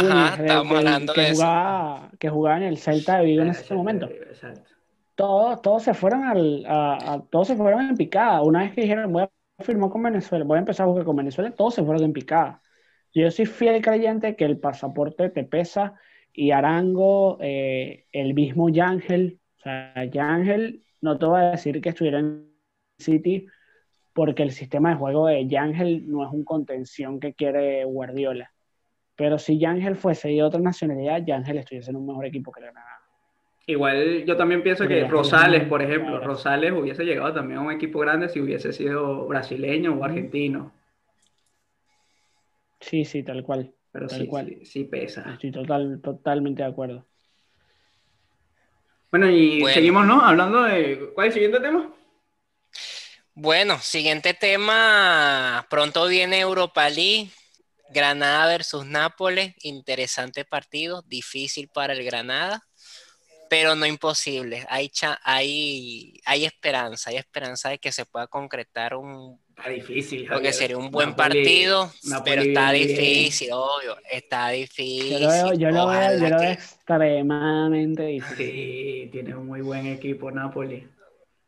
Ajá, que, hablando que de eso. jugaba, que jugaba en el Celta de Vigo en ese momento. Exacto. Todos, todos se fueron al, a, a, todos se fueron en picada. Una vez que dijeron voy a firmar con Venezuela, voy a empezar a jugar con Venezuela, todos se fueron en picada. Yo soy fiel creyente que el pasaporte te pesa y Arango, eh, el mismo Yángel, o sea, Yángel, no te voy a decir que estuviera en City porque el sistema de juego de Yángel no es un contención que quiere Guardiola. Pero si Yángel fuese de otra nacionalidad, Yángel estuviese en un mejor equipo que Granada. Igual yo también pienso que Rosales, por ejemplo, Rosales hubiese llegado también a un equipo grande si hubiese sido brasileño o argentino. Sí, sí, tal cual. Pero tal sí, cual. sí, sí, pesa. Estoy total, totalmente de acuerdo. Bueno, y bueno. seguimos, ¿no? Hablando de... ¿Cuál es el siguiente tema? Bueno, siguiente tema. Pronto viene Europa League. Granada versus Nápoles. Interesante partido. Difícil para el Granada pero no imposible. Hay, hay, hay esperanza, hay esperanza de que se pueda concretar un. Está difícil. Porque sería un buen Napoli, partido, Napoli pero está bien. difícil, obvio. Está difícil. Yo lo veo, yo lo veo, yo lo veo extremadamente difícil. Sí, tiene un muy buen equipo Napoli.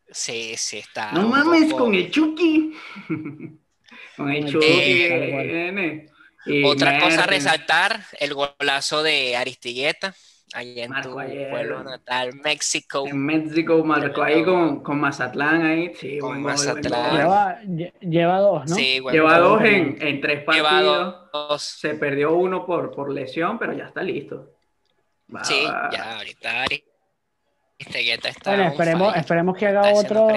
Sí, sí, está. No mames, poco... con el Chucky. *laughs* con el Chucky. Eh, otra Mertens. cosa a resaltar: el golazo de Aristigueta allá en Marco tu ayer. pueblo natal, México. En México marcó ahí con, con, Mazatlán ahí, sí, con Mazatlán. Lleva, lleva, dos, ¿no? Sí, lleva dos en, en, tres partidos. Lleva dos. Se perdió uno por, por lesión, pero ya está listo. Va, sí, va. ya ahorita Aristigueta está bueno, esperemos, esperemos que haga otro.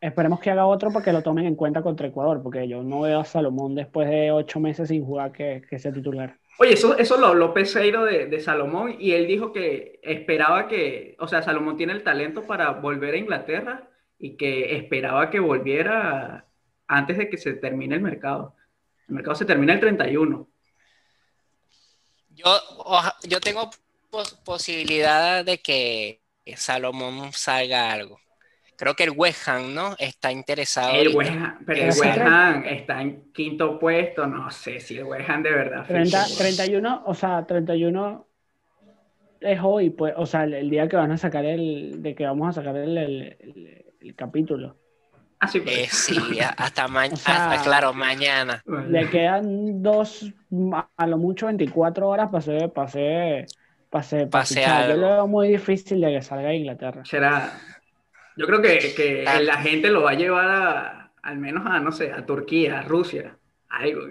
Esperemos que haga otro porque lo tomen en cuenta contra Ecuador, porque yo no veo a Salomón después de ocho meses sin jugar que, que sea titular. Oye, eso, eso lo habló Peseiro de, de, Salomón y él dijo que esperaba que, o sea, Salomón tiene el talento para volver a Inglaterra y que esperaba que volviera antes de que se termine el mercado. El mercado se termina el 31. Yo, yo tengo pos posibilidad de que Salomón salga algo. Creo que el West Ham, ¿no? Está interesado. El West Ham, pero el West Ham está en quinto puesto. No sé si el West Ham de verdad. 30, 31, o sea, 31 es hoy, pues, o sea, el, el, día que van a sacar el, de que vamos a sacar el, el, el capítulo. Ah, sí, pues. eh, sí *laughs* hasta mañana, o sea, hasta, claro, mañana. Le quedan dos, a lo mucho 24 horas para hacer, para hacer, para Pase Yo lo veo muy difícil de que salga a Inglaterra. Será, yo creo que, que la gente lo va a llevar a, al menos a, no sé, a Turquía, a Rusia. Algo,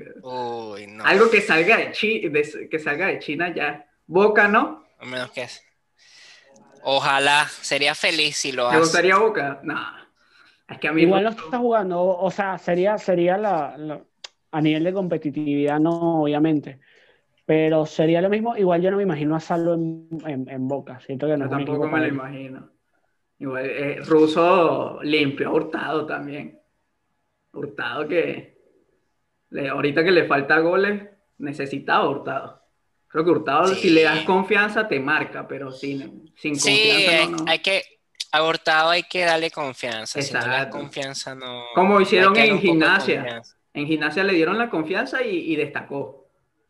Uy, no. algo que salga de, Chi, de, que salga de China ya. Boca, ¿no? A menos que Ojalá, sería feliz si lo ¿Te hace. ¿Te gustaría Boca? No. Es que a mí Igual no está jugando, o sea, sería, sería la, la, a nivel de competitividad, no, obviamente. Pero sería lo mismo, igual yo no me imagino a Salo en, en, en Boca. Siento que no yo tampoco me lo imagino. Igual, eh, Russo limpio, Hurtado también. Hurtado que le, ahorita que le falta goles, necesitaba Hurtado. Creo que Hurtado, sí. si le das confianza, te marca, pero sin, sin confianza. Sí, no, no. hay que. A Hurtado hay que darle confianza. Exacto. Si no le das confianza, no. Como hicieron en gimnasia. En gimnasia le dieron la confianza y, y destacó.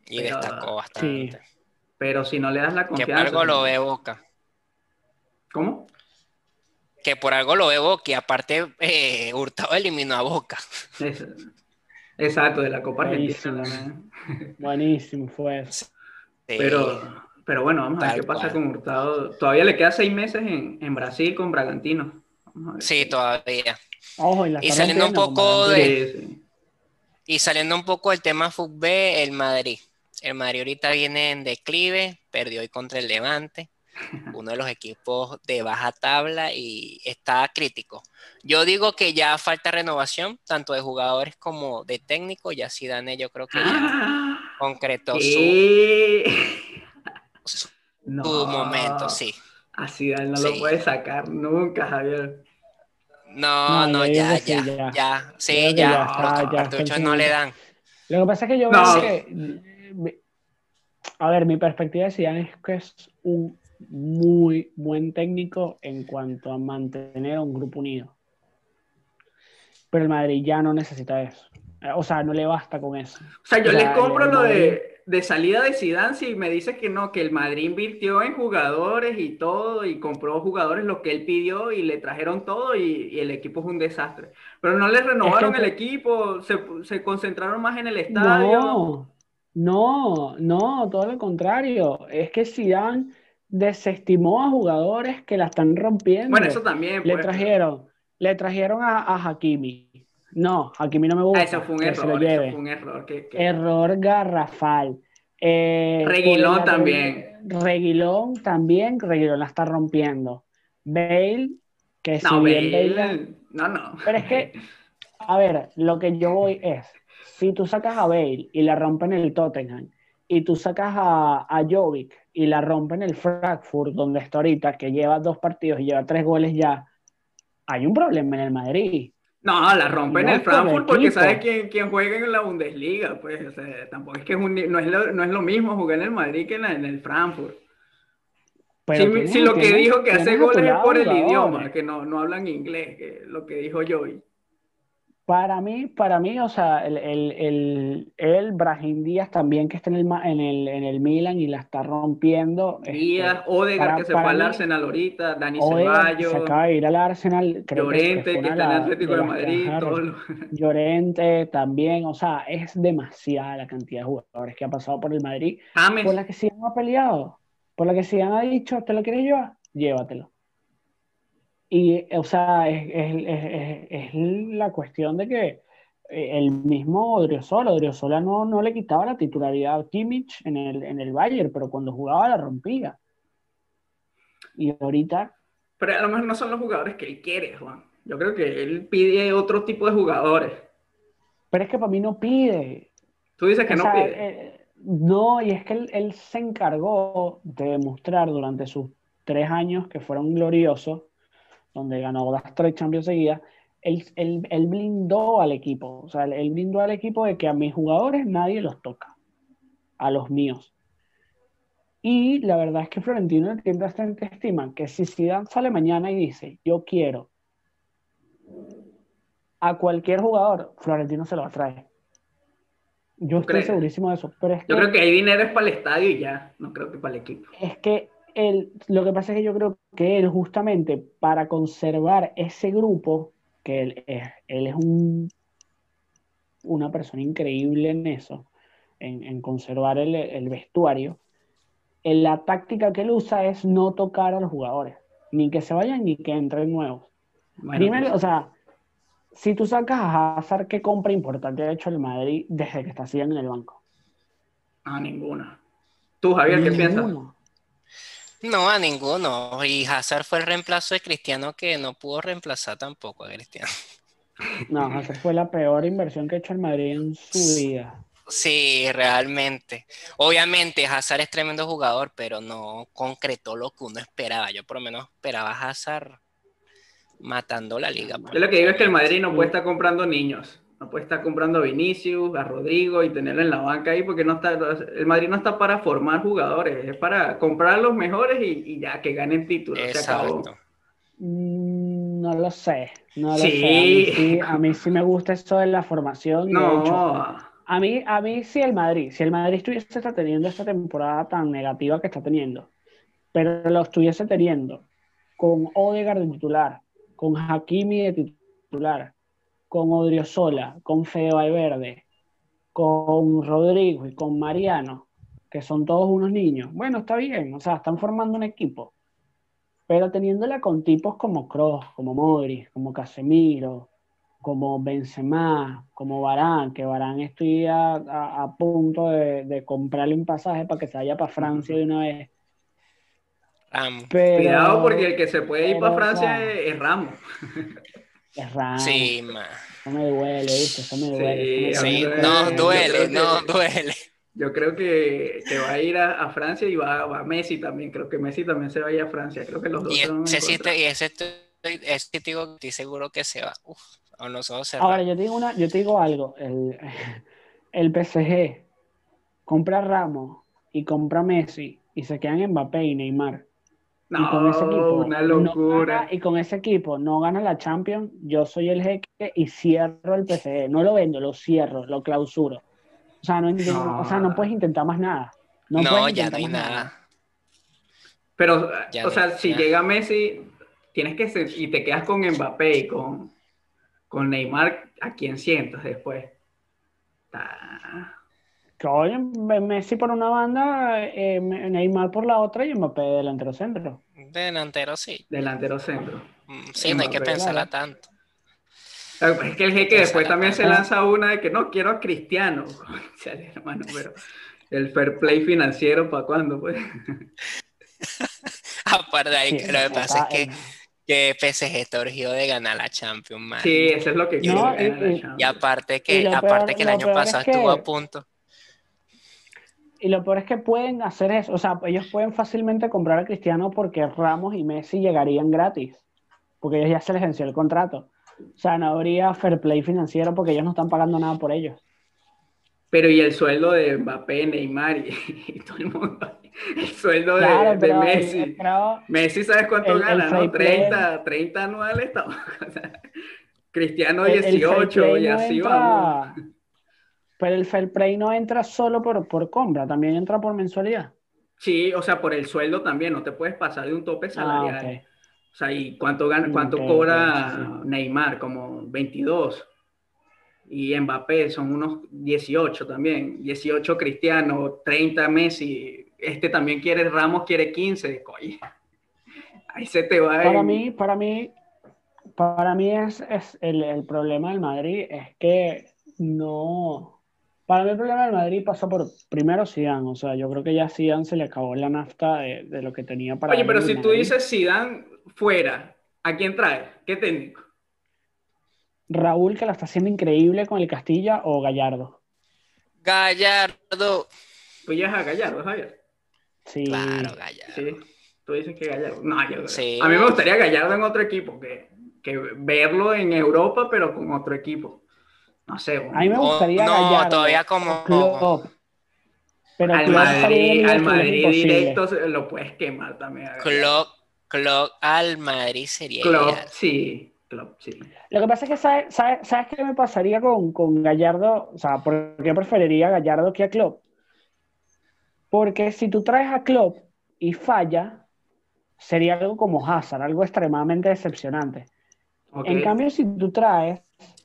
Y pero, destacó bastante. Sí. Pero si no le das la confianza. Que por algo lo ve Boca. ¿Cómo? que por algo lo ve Boca y aparte eh, Hurtado eliminó a Boca. Exacto, de la Copa Buenísimo. Argentina. *laughs* Buenísimo fue eso. Sí. Pero, pero bueno, vamos Tal a ver qué pasa cual. con Hurtado. Todavía le queda seis meses en, en Brasil con Bragantino. Sí, todavía. Ojo, y, saliendo un poco de... Sí, sí. Y saliendo un poco del tema fútbol, el Madrid. El Madrid ahorita viene en declive, perdió hoy contra el Levante, *laughs* uno de los equipos de baja tabla y está crítico. Yo digo que ya falta renovación, tanto de jugadores como de técnicos. Ya Zidane yo creo que ya *laughs* concretó su, *laughs* momento, sí. A Zidane no lo puede sacar nunca, Javier. No, no, ya, ya, ya, Sí, ya, ya, no le dan. Lo que pasa es que yo veo que... A ver, mi perspectiva de Zidane es que es un muy buen técnico en cuanto a mantener a un grupo unido. Pero el Madrid ya no necesita eso. O sea, no le basta con eso. O sea, yo le compro lo de, de, salida de Zidane si me dice que no, que el Madrid invirtió en jugadores y todo y compró jugadores lo que él pidió y le trajeron todo y, el equipo es un desastre. Pero no le renovaron el equipo, se, se, concentraron más en el estadio. No, no, no, todo lo contrario. Es que Zidane desestimó a jugadores que la están rompiendo. Bueno, eso también. Le pues. trajeron, le trajeron a, a Hakimi. No, Hakimi no me gusta. Ah, eso fue un error. Eso fue un error. Error garrafal. Eh, Reguilón también. Reguilón también. Reguilón la está rompiendo. Bale, que no, si Bale, No, no. Pero es que, a ver, lo que yo voy es, si tú sacas a Bale y la rompen el Tottenham, y tú sacas a, a Jovic y la rompe en el Frankfurt, donde está ahorita, que lleva dos partidos y lleva tres goles ya, hay un problema en el Madrid. No, la rompe en el Frankfurt porque sabes quién, quién, juega en la Bundesliga, pues, o sea, tampoco es que es un, no, es lo, no, es lo, mismo jugar en el Madrid que en, en el Frankfurt. si, lo que dijo que hace goles es por el idioma, que no, no hablan inglés, que lo que dijo Joey. Para mí, para mí, o sea, el, el, el, Brahim Díaz también que está en el, en el, en el Milan y la está rompiendo. Este, Díaz, Odegaard que se fue al Arsenal ahorita, Dani Ceballos. Se acaba de ir al Arsenal. Llorente que, está en el Atlético de, Madrid. Llorente también, o sea, es demasiada la cantidad de jugadores que ha pasado por el Madrid. Por la que Sigan ha peleado, por la que Sigan ha dicho, ¿te lo quieres llevar? Llévatelo. Y, o sea, es, es, es, la cuestión de que eh, el mismo Odriozola, Odriozola no, no le quitaba la titularidad a Kimmich en el, en el Bayern, pero cuando jugaba la rompía. Y ahorita... Pero a lo mejor no son los jugadores que él quiere, Juan. Yo creo que él pide otro tipo de jugadores. Pero es que para mí no pide. Tú dices que no pide. Eh, no, y es que él, él se encargó de demostrar durante sus tres años que fueron gloriosos donde ganó las tres Champions seguidas, él, él, blindó al equipo. O sea, él blindó al equipo de que a mis jugadores nadie los toca, a los míos. Y la verdad es que Florentino tiene bastante estima que si Zidane sale mañana y dice, yo quiero a cualquier jugador, Florentino se lo va a traer. Yo estoy segurísimo de eso. Pero es yo creo que hay dinero es para el estadio y ya, no creo que para el equipo. Es que lo que pasa es que yo creo que él justamente para conservar ese grupo, que él es, él es un, una persona increíble en eso, en, conservar el, vestuario, en la táctica que él usa es no tocar a los jugadores, ni que se vayan ni que entren nuevos. Primero, pues o sea, si tú sacas a Hazard, ¿qué compra importante ha hecho el Madrid desde que está así en el banco? A ninguna. Tú, Javier, ¿qué piensas? No, a ninguno. Y Hazard fue el reemplazo de Cristiano que no pudo reemplazar tampoco a Cristiano. *laughs* No, Hazard fue la peor inversión que ha hecho el Madrid en su vida. Sí, realmente. Obviamente Hazard es tremendo jugador, pero no concretó lo que uno esperaba. Yo por lo menos esperaba a Hazard matando la liga. Yo lo que digo es que el Madrid no puede estar comprando niños no puede estar comprando a Vinicius, a Rodrigo y tenerlo en la banca ahí porque no está, el Madrid no está para formar jugadores, es para comprar los mejores y, ya que ganen títulos. Exacto. Mm, no lo sé, no lo sé. A mí, sí, me gusta esto de la formación. No. a mí, a mí sí el Madrid, si el Madrid estuviese teniendo esta temporada tan negativa que está teniendo, pero lo estuviese teniendo con Odegaard de titular, con Hakimi de titular, con Odriozola, con Fede Valverde, con Rodrigo y con Mariano, que son todos unos niños, bueno, está bien, o sea, están formando un equipo, pero teniéndola con tipos como Kroos, como Modric, como Casemiro, como Benzema, como Barán, que Barán estoy a, punto de, comprarle un pasaje para que se vaya para Francia de una vez. Cuidado porque el que se puede ir para Francia es, Ramos. *laughs* Es Ramos. Sí, ma. Eso me duele, ¿viste? Eso me duele. Sí, no duele, no duele. Yo creo que, que, va a ir a, Francia y va, va, a Messi también. Creo que Messi también se va a ir a Francia. Creo que los dos. Y ese, y ese, ese, digo, estoy seguro que se va. Uf, a nosotros Ahora, yo te digo, una, yo te digo algo. El, el PSG compra Ramos y compra Messi y se quedan Mbappé y Neymar. No, y con ese equipo, una locura. y con ese equipo no gana la Champions, yo soy el jeque y cierro el PSG. No lo vendo, lo cierro, lo clausuro. O sea, no, O sea, no puedes intentar más nada. No, ya no hay nada. Pero, o sea, si llega Messi, tienes que ser, y te quedas con Mbappé y con, con Neymar, ¿a quién sientas después? Messi por una banda, eh, Neymar por la otra y Mbappé delantero centro. Delantero sí. Delantero centro. Mm, sí, no hay que pensarla tanto. Es que el jeque después también se lanza una de que no quiero a Cristiano. *laughs* hermano, pero el fair play financiero, ¿para cuándo? Pues? *laughs* Aparte de ahí, que lo que pasa es que que PSG está de ganar la Champions, man. Sí, eso es lo que quiero. y, aparte que, aparte que el año pasado estuvo a punto. Y lo peor es que pueden hacer eso, o sea, ellos pueden fácilmente comprar a Cristiano porque Ramos y Messi llegarían gratis, porque ellos ya se les venció el contrato. O sea, no habría fair play financiero porque ellos no están pagando nada por ellos. Pero y el sueldo de Mbappé, Neymar y, *laughs* todo el mundo. El sueldo de, Messi. Messi, ¿sabes cuánto gana? ¿no? 30, 30 anuales. *laughs* Cristiano 18 y así vamos. Pero el fair play no entra solo por, por compra, también entra por mensualidad. Sí, o sea, por el sueldo también, no te puedes pasar de un tope ah, salarial. O sea, ¿y cuánto, gana, cuánto cobra Neymar? Como 22 y Mbappé son unos 18 también, 18 Cristiano, 30 Messi, este también quiere, Ramos quiere 15, ahí se te va. Para mí, para mí, para mí es, es el, el, problema del Madrid es que no, para mí el problema del Madrid pasó por primero Zidane, o sea, yo creo que ya Zidane se le acabó la nafta de, de lo que tenía para. Oye, pero si tú dices Zidane fuera, ¿a quién trae? ¿Qué técnico? Raúl, que la está haciendo increíble con el Castilla, o Gallardo? Gallardo. Tú ya a Gallardo, Javier. Sí. Claro, Gallardo. Sí. Tú dices que Gallardo. No, yo sí. A mí me gustaría Gallardo en otro equipo, que, que verlo en Europa, pero con otro equipo. No sé. A mí me gustaría no, No, todavía como. Pero al Madrid, al Madrid directo lo puedes quemar también. Klopp, Klopp al Madrid sería. Klopp, sí. Lo que pasa es que, ¿sabes, sabes, qué me pasaría con, con, Gallardo? O sea, ¿por qué preferiría a Gallardo que a Klopp? Porque si tú traes a Klopp y falla, sería algo como Hazard, algo extremadamente decepcionante. En cambio, si tú traes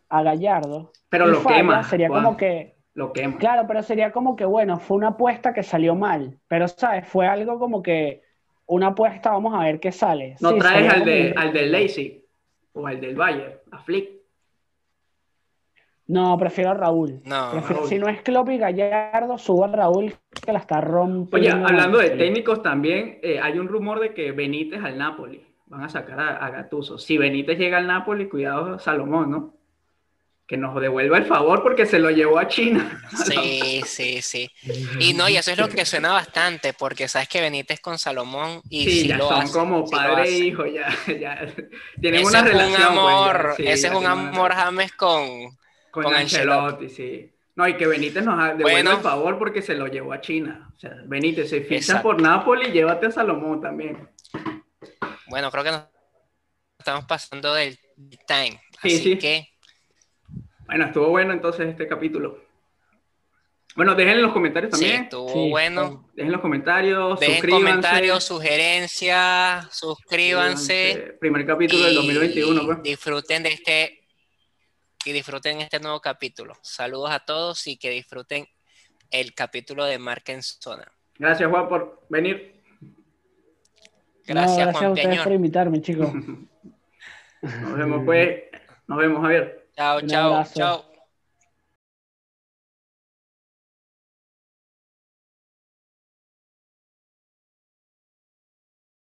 a Gallardo pero lo quema, sería como que lo quema. Claro, pero sería como que bueno, fue una apuesta que salió mal, pero sabes, fue algo como que una apuesta, vamos a ver qué sale. No traes al de, al de Lazy o al del Bayern, a Flick. No, prefiero a Raúl. No, Si no es Klopp y Gallardo, subo a Raúl que la está rompiendo. Oye, hablando de técnicos también, eh, hay un rumor de que Benítez al Napoli. Van a sacar a, a Gattuso. Si Benítez llega al Napoli, cuidado Salomón, ¿no? Que nos devuelva el favor porque se lo llevó a China. Sí, *laughs* sí, sí. Y no, y eso es lo que suena bastante, porque sabes que Benítez con Salomón y sí, ya son como padre e hijo, ya, ya tienen una relación. Un pues, amor, ese es un amor James con, con, Ancelotti, sí. No, y que Benítez nos devuelva el favor porque se lo llevó a China. O sea, Benítez se ficha por Napoli, llévate a Salomón también. Bueno, creo que nos estamos pasando del time. Así que bueno, estuvo bueno entonces este capítulo. Bueno, dejen en los comentarios también. Sí, estuvo bueno. Dejen los comentarios, dejen suscríbanse. comentarios, sugerencias, suscríbanse. Primer capítulo del 2021, pues. Disfruten de este y disfruten este nuevo capítulo. Saludos a todos y que disfruten el capítulo de Marca en Zona. Gracias, Juan, por venir. Gracias, gracias a ustedes por invitarme, chicos. *laughs* Nos vemos, pues. Nos vemos, Javier. Chao, chao, chao.